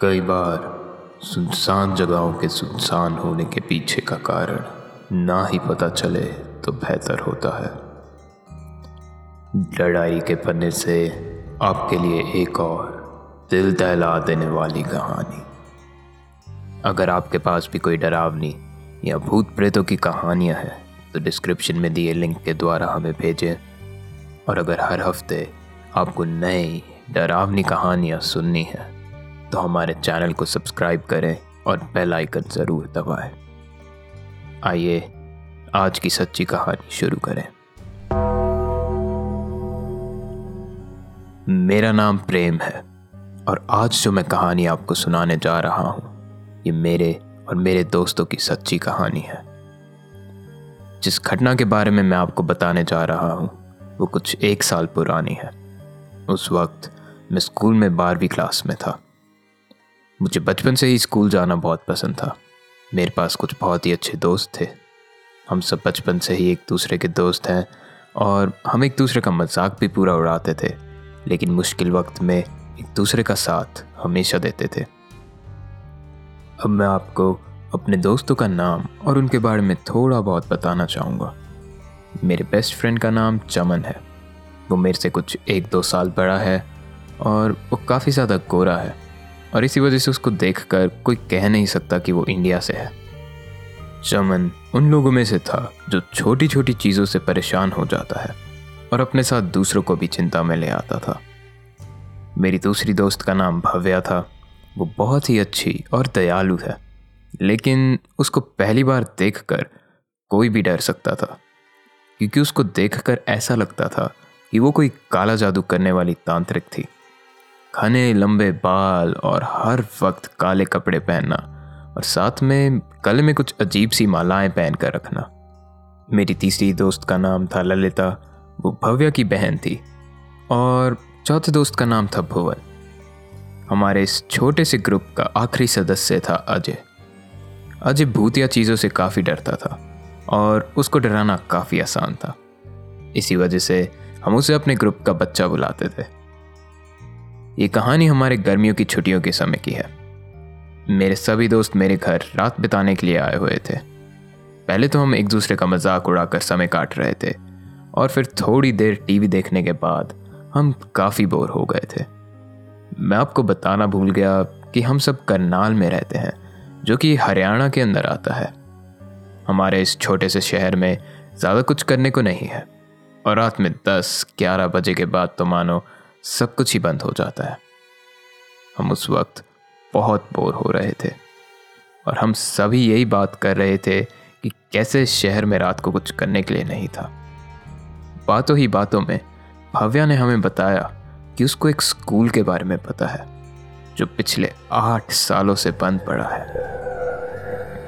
कई बार सुनसान जगहों के सुनसान होने के पीछे का कारण ना ही पता चले तो बेहतर होता है। लड़ाई के पन्ने से आपके लिए एक और दिल दहला देने वाली कहानी। अगर आपके पास भी कोई डरावनी या भूत प्रेतों की कहानियाँ हैं तो डिस्क्रिप्शन में दिए लिंक के द्वारा हमें भेजें। और अगर हर हफ़्ते आपको नई डरावनी कहानियाँ सुननी है तो हमारे चैनल को सब्सक्राइब करें और बेल आइकन ज़रूर दबाएँ। आइए, आज की सच्ची कहानी शुरू करें। मेरा नाम प्रेम है और आज जो मैं कहानी आपको सुनाने जा रहा हूँ, ये मेरे और मेरे दोस्तों की सच्ची कहानी है। जिस घटना के बारे में मैं आपको बताने जा रहा हूँ, वो कुछ एक साल पुरानी है। उस वक्त मैं स्कूल में बारहवीं क्लास में था। मुझे बचपन से ही स्कूल जाना बहुत पसंद था। मेरे पास कुछ बहुत ही अच्छे दोस्त थे। हम सब बचपन से ही एक दूसरे के दोस्त हैं और हम एक दूसरे का मज़ाक भी पूरा उड़ाते थे, लेकिन मुश्किल वक्त में एक दूसरे का साथ हमेशा देते थे। अब मैं आपको अपने दोस्तों का नाम और उनके बारे में थोड़ा बहुत बताना चाहूँगा। मेरे बेस्ट फ्रेंड का नाम चमन है। वो मेरे से कुछ एक दो साल बड़ा है और वो काफ़ी ज़्यादा गोरा है। और इसी वजह से उसको देखकर कोई कह नहीं सकता कि वो इंडिया से है। चमन उन लोगों में से था जो छोटी छोटी चीज़ों से परेशान हो जाता है और अपने साथ दूसरों को भी चिंता में ले आता था। मेरी दूसरी दोस्त का नाम भव्या था। वो बहुत ही अच्छी और दयालु है। लेकिन उसको पहली बार देखकर कोई भी डर सकता था, क्योंकि उसको देखकर ऐसा लगता था कि वो कोई काला जादू करने वाली तांत्रिक थी। घने लंबे बाल और हर वक्त काले कपड़े पहनना और साथ में गले में कुछ अजीब सी मालाएँ पहन कर रखना। मेरी तीसरी दोस्त का नाम था ललिता, वो भव्य की बहन थी और चौथे दोस्त का नाम था भुवन। हमारे इस छोटे से ग्रुप का आखिरी सदस्य था अजय। अजय भूतिया चीज़ों से काफ़ी डरता था और उसको डराना काफ़ी आसान था। इसी वजह से हम उसे अपने ग्रुप का बच्चा बुलाते थे। ये कहानी हमारे गर्मियों की छुट्टियों के समय की है। मेरे सभी दोस्त मेरे घर रात बिताने के लिए आए हुए थे। पहले तो हम एक दूसरे का मज़ाक उड़ाकर समय काट रहे थे और फिर थोड़ी देर टीवी देखने के बाद हम काफ़ी बोर हो गए थे। मैं आपको बताना भूल गया कि हम सब करनाल में रहते हैं, जो कि हरियाणा के अंदर आता है। हमारे इस छोटे से शहर में ज़्यादा कुछ करने को नहीं है। और रात में दस ग्यारह बजे के बाद तो मानो सब कुछ ही बंद हो जाता है। हम उस वक्त बहुत बोर हो रहे थे और हम सभी यही बात कर रहे थे कि कैसे शहर में रात को कुछ करने के लिए नहीं था। बातों ही बातों में भव्या ने हमें बताया कि उसको एक स्कूल के बारे में पता है, जो पिछले आठ सालों से बंद पड़ा है।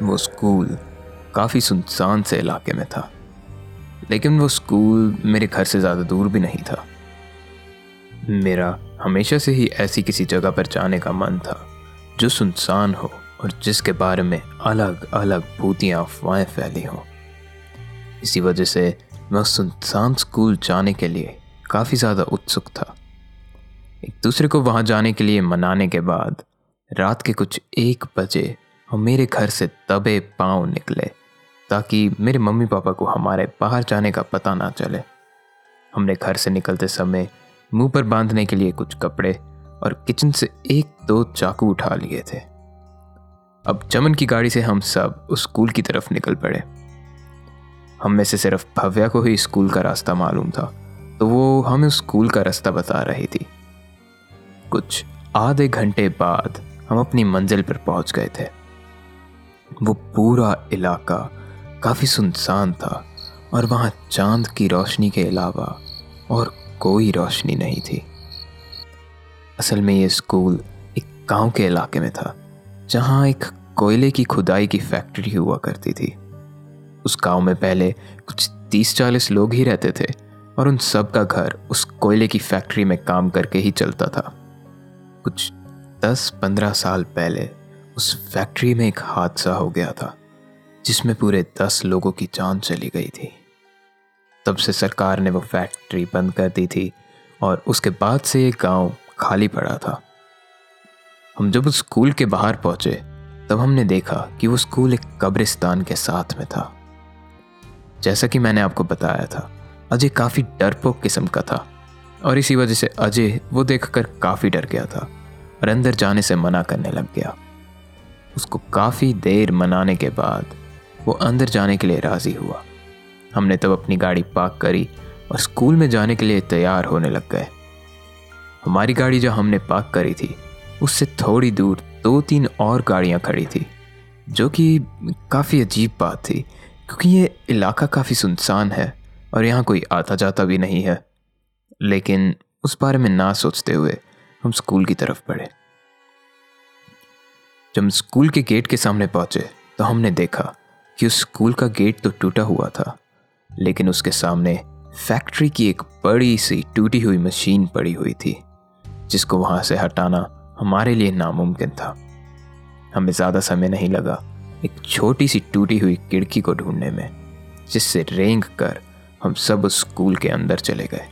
वो स्कूल काफ़ी सुनसान से इलाके में था, लेकिन वो स्कूल मेरे घर से ज़्यादा दूर भी नहीं था। मेरा हमेशा से ही ऐसी किसी जगह पर जाने का मन था, जो सुनसान हो और जिसके बारे में अलग अलग भूतियाँ अफवाहें फैली हों। इसी वजह से मैं सुनसान स्कूल जाने के लिए काफ़ी ज़्यादा उत्सुक था। एक दूसरे को वहाँ जाने के लिए मनाने के बाद रात के कुछ एक बजे हम मेरे घर से दबे पाँव निकले, ताकि मेरे मम्मी पापा को हमारे बाहर जाने का पता ना चले। हमने घर से निकलते समय मुँह पर बांधने के लिए कुछ कपड़े और किचन से एक दो चाकू उठा लिए थे। अब चमन की गाड़ी से हम सब उस स्कूल की तरफ़ निकल पड़े। हम में से सिर्फ़ भव्या को ही स्कूल का रास्ता मालूम था तो वो हमें स्कूल का रास्ता बता रही थी। कुछ आधे घंटे बाद हम अपनी मंजिल पर पहुँच गए थे। वो पूरा इलाका काफ़ी सुनसान था और वहाँ चाँद की रोशनी के अलावा और कोई रोशनी नहीं थी। असल में ये स्कूल एक गाँव के इलाके में था, जहाँ एक कोयले की खुदाई की फैक्ट्री हुआ करती थी। उस गाँव में पहले कुछ तीस चालीस लोग ही रहते थे और उन सब का घर उस कोयले की फैक्ट्री में काम करके ही चलता था। कुछ दस पंद्रह साल पहले उस फैक्ट्री में एक हादसा हो गया था, जिसमें पूरे दस लोगों की जान चली गई थी। तब से सरकार ने वो फैक्ट्री बंद कर दी थी और उसके बाद से ये गाँव खाली पड़ा था। हम जब उस स्कूल के बाहर पहुँचे, तब हमने देखा कि वो स्कूल एक कब्रिस्तान के साथ में था। जैसा कि मैंने आपको बताया था, अजय काफ़ी डरपोक किस्म का था और इसी वजह से अजय वो देखकर काफ़ी डर गया था और अंदर जाने से मना करने लग गया। उसको काफ़ी देर मनाने के बाद वो अंदर जाने के लिए राज़ी हुआ। हमने तब अपनी गाड़ी पार्क करी और स्कूल में जाने के लिए तैयार होने लग गए। हमारी गाड़ी जो हमने पार्क करी थी, उससे थोड़ी दूर दो तीन और गाड़ियाँ खड़ी थी, जो कि काफ़ी अजीब बात थी, क्योंकि ये इलाका काफ़ी सुनसान है और यहाँ कोई आता जाता भी नहीं है। लेकिन उस बारे में ना सोचते हुए हम स्कूल की तरफ़ बढ़े। जब स्कूल के गेट के सामने पहुँचे तो हमने देखा कि उस स्कूल का गेट तो टूटा हुआ था। लेकिन उसके सामने फैक्ट्री की एक बड़ी सी टूटी हुई मशीन पड़ी हुई थी, जिसको वहाँ से हटाना हमारे लिए नामुमकिन था। हमें ज़्यादा समय नहीं लगा एक छोटी सी टूटी हुई खिड़की को ढूँढने में, जिससे रेंग कर हम सब उस स्कूल के अंदर चले गए।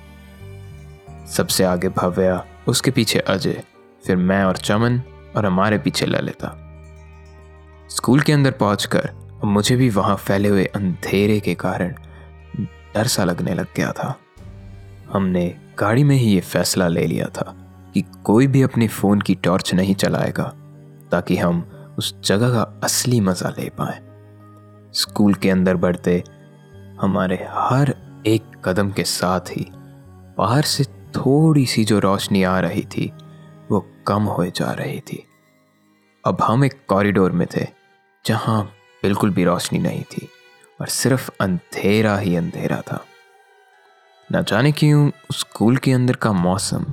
सबसे आगे भव्या, उसके पीछे अजय, फिर मैं और चमन और हमारे पीछे ललिता। स्कूल के अंदर पहुंचकर मुझे भी वहाँ फैले हुए अंधेरे के कारण डर सा लगने लग गया था। हमने गाड़ी में ही ये फैसला ले लिया था कि कोई भी अपने फ़ोन की टॉर्च नहीं चलाएगा, ताकि हम उस जगह का असली मज़ा ले पाए। स्कूल के अंदर बढ़ते हमारे हर एक कदम के साथ ही बाहर से थोड़ी सी जो रोशनी आ रही थी, वो कम हो जा रही थी। अब हम एक कॉरिडोर में थे, जहाँ बिल्कुल भी रोशनी नहीं थी। और सिर्फ़ अंधेरा ही अंधेरा था। न जाने क्यों स्कूल के अंदर का मौसम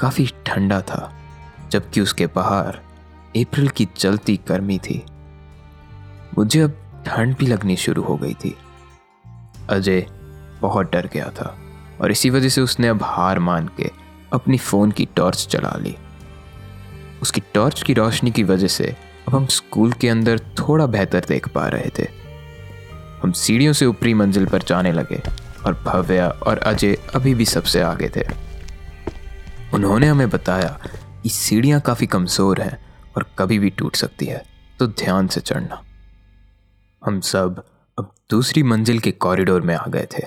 काफ़ी ठंडा था, जबकि उसके बाहर अप्रैल की चलती गर्मी थी। मुझे अब ठंड भी लगनी शुरू हो गई थी। अजय बहुत डर गया था और इसी वजह से उसने अब हार मान के अपनी फ़ोन की टॉर्च चला ली। उसकी टॉर्च की रोशनी की वजह से अब हम स्कूल के अंदर थोड़ा बेहतर देख पा रहे थे। हम सीढ़ियों से ऊपरी मंजिल पर जाने लगे और भव्या और अजय अभी भी सबसे आगे थे। उन्होंने हमें बताया कि सीढ़ियाँ काफ़ी कमज़ोर हैं और कभी भी टूट सकती है तो ध्यान से चढ़ना। हम सब अब दूसरी मंजिल के कॉरिडोर में आ गए थे।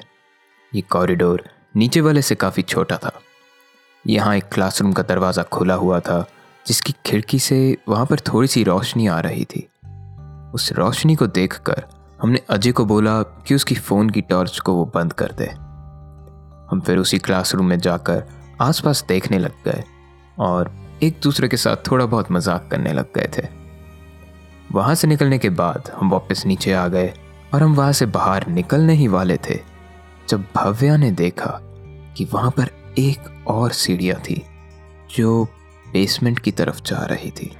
ये कॉरिडोर नीचे वाले से काफ़ी छोटा था। यहाँ एक क्लासरूम का दरवाज़ा खुला हुआ था, जिसकी खिड़की से वहाँ पर थोड़ी सी रोशनी आ रही थी। उस रोशनी को देखकर हमने अजय को बोला कि उसकी फ़ोन की टॉर्च को वो बंद कर दे। हम फिर उसी क्लासरूम में जाकर आसपास देखने लग गए और एक दूसरे के साथ थोड़ा बहुत मज़ाक करने लग गए थे। वहाँ से निकलने के बाद हम वापस नीचे आ गए और हम वहाँ से बाहर निकलने ही वाले थे, जब भव्या ने देखा कि वहाँ पर एक और सीढ़ियाँ थी, जो बेसमेंट की तरफ़ जा रही थी।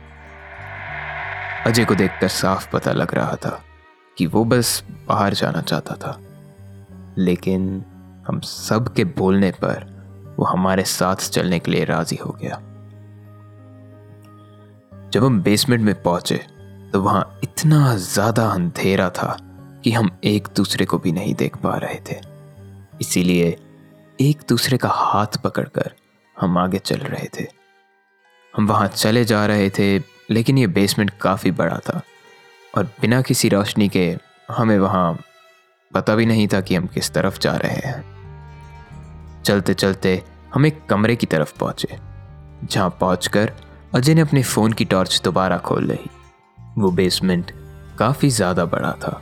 अजय को देखकर साफ़ पता लग रहा था कि वो बस बाहर जाना चाहता था। लेकिन हम सब के बोलने पर वो हमारे साथ चलने के लिए राज़ी हो गया। जब हम बेसमेंट में पहुँचे तो वहाँ इतना ज़्यादा अंधेरा था कि हम एक दूसरे को भी नहीं देख पा रहे थे। इसीलिए एक दूसरे का हाथ पकड़कर हम आगे चल रहे थे। हम वहाँ चले जा रहे थे, लेकिन ये बेसमेंट काफ़ी बड़ा था। और बिना किसी रोशनी के हमें वहाँ पता भी नहीं था कि हम किस तरफ़ जा रहे हैं। चलते चलते हम एक कमरे की तरफ़ पहुँचे, जहाँ पहुंचकर अजय ने अपने फ़ोन की टॉर्च दोबारा खोल ली। वो बेसमेंट काफ़ी ज़्यादा बड़ा था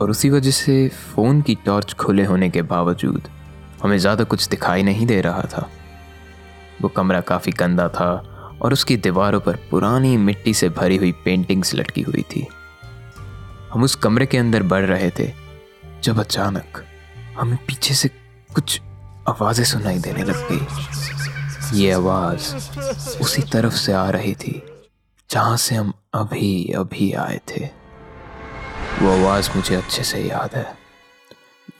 और उसी वजह से फ़ोन की टॉर्च खुले होने के बावजूद हमें ज़्यादा कुछ दिखाई नहीं दे रहा था। वो कमरा काफ़ी गंदा था और उसकी दीवारों पर पुरानी मिट्टी से भरी हुई पेंटिंग्स लटकी हुई थी। हम उस कमरे के अंदर बढ़ रहे थे, जब अचानक हमें पीछे से कुछ आवाज़ें सुनाई देने लग गई। ये आवाज़ उसी तरफ़ से आ रही थी, जहाँ से हम अभी अभी आए थे। वो आवाज़ मुझे अच्छे से याद है।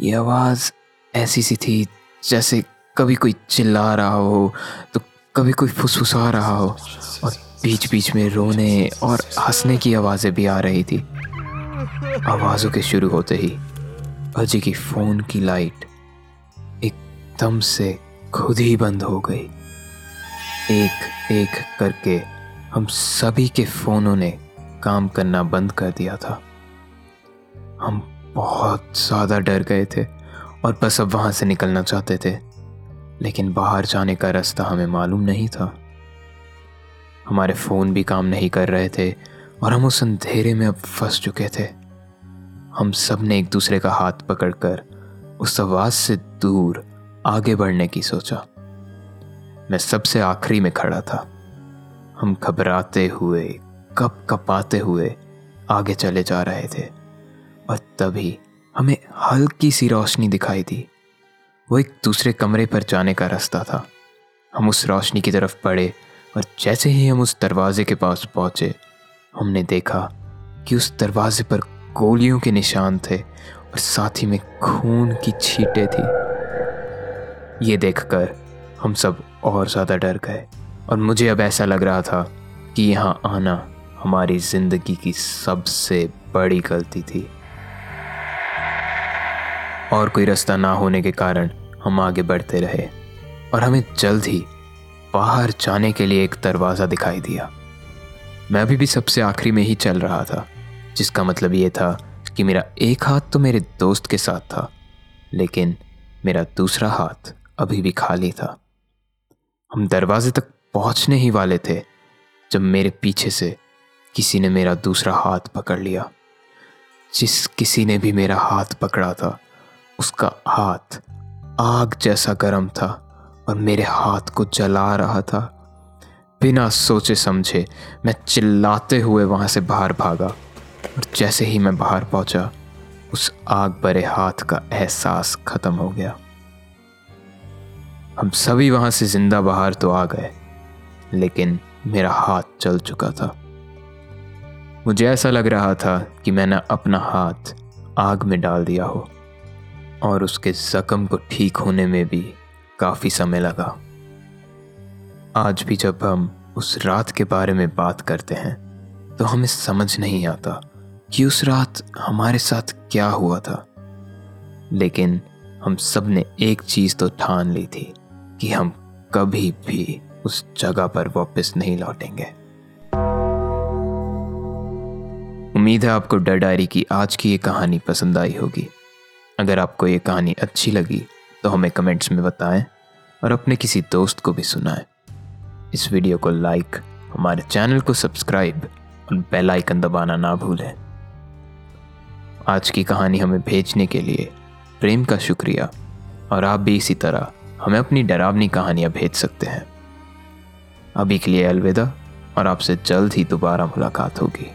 ये आवाज़ ऐसी सी थी, जैसे कभी कोई चिल्ला रहा हो तो कभी कोई फुसफुसा रहा हो, और बीच बीच में रोने और हंसने की आवाज़ें भी आ रही थी। आवाज़ों के शुरू होते ही अजय की फ़ोन की लाइट एकदम से खुद ही बंद हो गई। एक एक करके हम सभी के फ़ोनों ने काम करना बंद कर दिया था। हम बहुत ज़्यादा डर गए थे और बस अब वहाँ से निकलना चाहते थे, लेकिन बाहर जाने का रास्ता हमें मालूम नहीं था। हमारे फ़ोन भी काम नहीं कर रहे थे और हम उस अंधेरे में अब फंस चुके थे। हम सबने एक दूसरे का हाथ पकड़कर उस आवाज़ से दूर आगे बढ़ने की सोचा। मैं सबसे आखिरी में खड़ा था। हम घबराते हुए, कप कपाते हुए आगे चले जा रहे थे और तभी हमें हल्की सी रोशनी दिखाई दी। वो एक दूसरे कमरे पर जाने का रास्ता था। हम उस रोशनी की तरफ़ बढ़े और जैसे ही हम उस दरवाजे के पास पहुँचे, हमने देखा कि उस दरवाजे पर गोलियों के निशान थे और साथ ही में खून की छींटे थी। ये देखकर हम सब और ज़्यादा डर गए और मुझे अब ऐसा लग रहा था कि यहाँ आना हमारी ज़िंदगी की सबसे बड़ी गलती थी। और कोई रास्ता ना होने के कारण हम आगे बढ़ते रहे और हमें जल्द ही बाहर जाने के लिए एक दरवाज़ा दिखाई दिया। मैं अभी भी सबसे आखिरी में ही चल रहा था। जिसका मतलब ये था कि मेरा एक हाथ तो मेरे दोस्त के साथ था, लेकिन मेरा दूसरा हाथ अभी भी खाली था। हम दरवाजे तक पहुँचने ही वाले थे, जब मेरे पीछे से किसी ने मेरा दूसरा हाथ पकड़ लिया। जिस किसी ने भी मेरा हाथ पकड़ा था, उसका हाथ आग जैसा गर्म था और मेरे हाथ को जला रहा था। बिना सोचे समझे मैं चिल्लाते हुए वहाँ से बाहर भागा। और जैसे ही मैं बाहर पहुँचा, उस आग भरे हाथ का एहसास खत्म हो गया। हम सभी वहाँ से ज़िंदा बाहर तो आ गए, लेकिन मेरा हाथ चल चुका था। मुझे ऐसा लग रहा था कि मैंने अपना हाथ आग में डाल दिया हो, और उसके जख्म को ठीक होने में भी काफ़ी समय लगा। आज भी जब हम उस रात के बारे में बात करते हैं तो हमें समझ नहीं आता कि उस रात हमारे साथ क्या हुआ था। लेकिन हम सबने एक चीज़ तो ठान ली थी कि हम कभी भी उस जगह पर वापस नहीं लौटेंगे। उम्मीद है आपको डर डायरी की आज की ये कहानी पसंद आई होगी। अगर आपको ये कहानी अच्छी लगी तो हमें कमेंट्स में बताएँ और अपने किसी दोस्त को भी सुनाएँ। इस वीडियो को लाइक, हमारे चैनल को सब्सक्राइब और बेल आइकन दबाना ना भूलें। आज की कहानी हमें भेजने के लिए प्रेम का शुक्रिया। और आप भी इसी तरह हमें अपनी डरावनी कहानियाँ भेज सकते हैं। अभी के लिए अलविदा, और आपसे जल्द ही दोबारा मुलाकात होगी।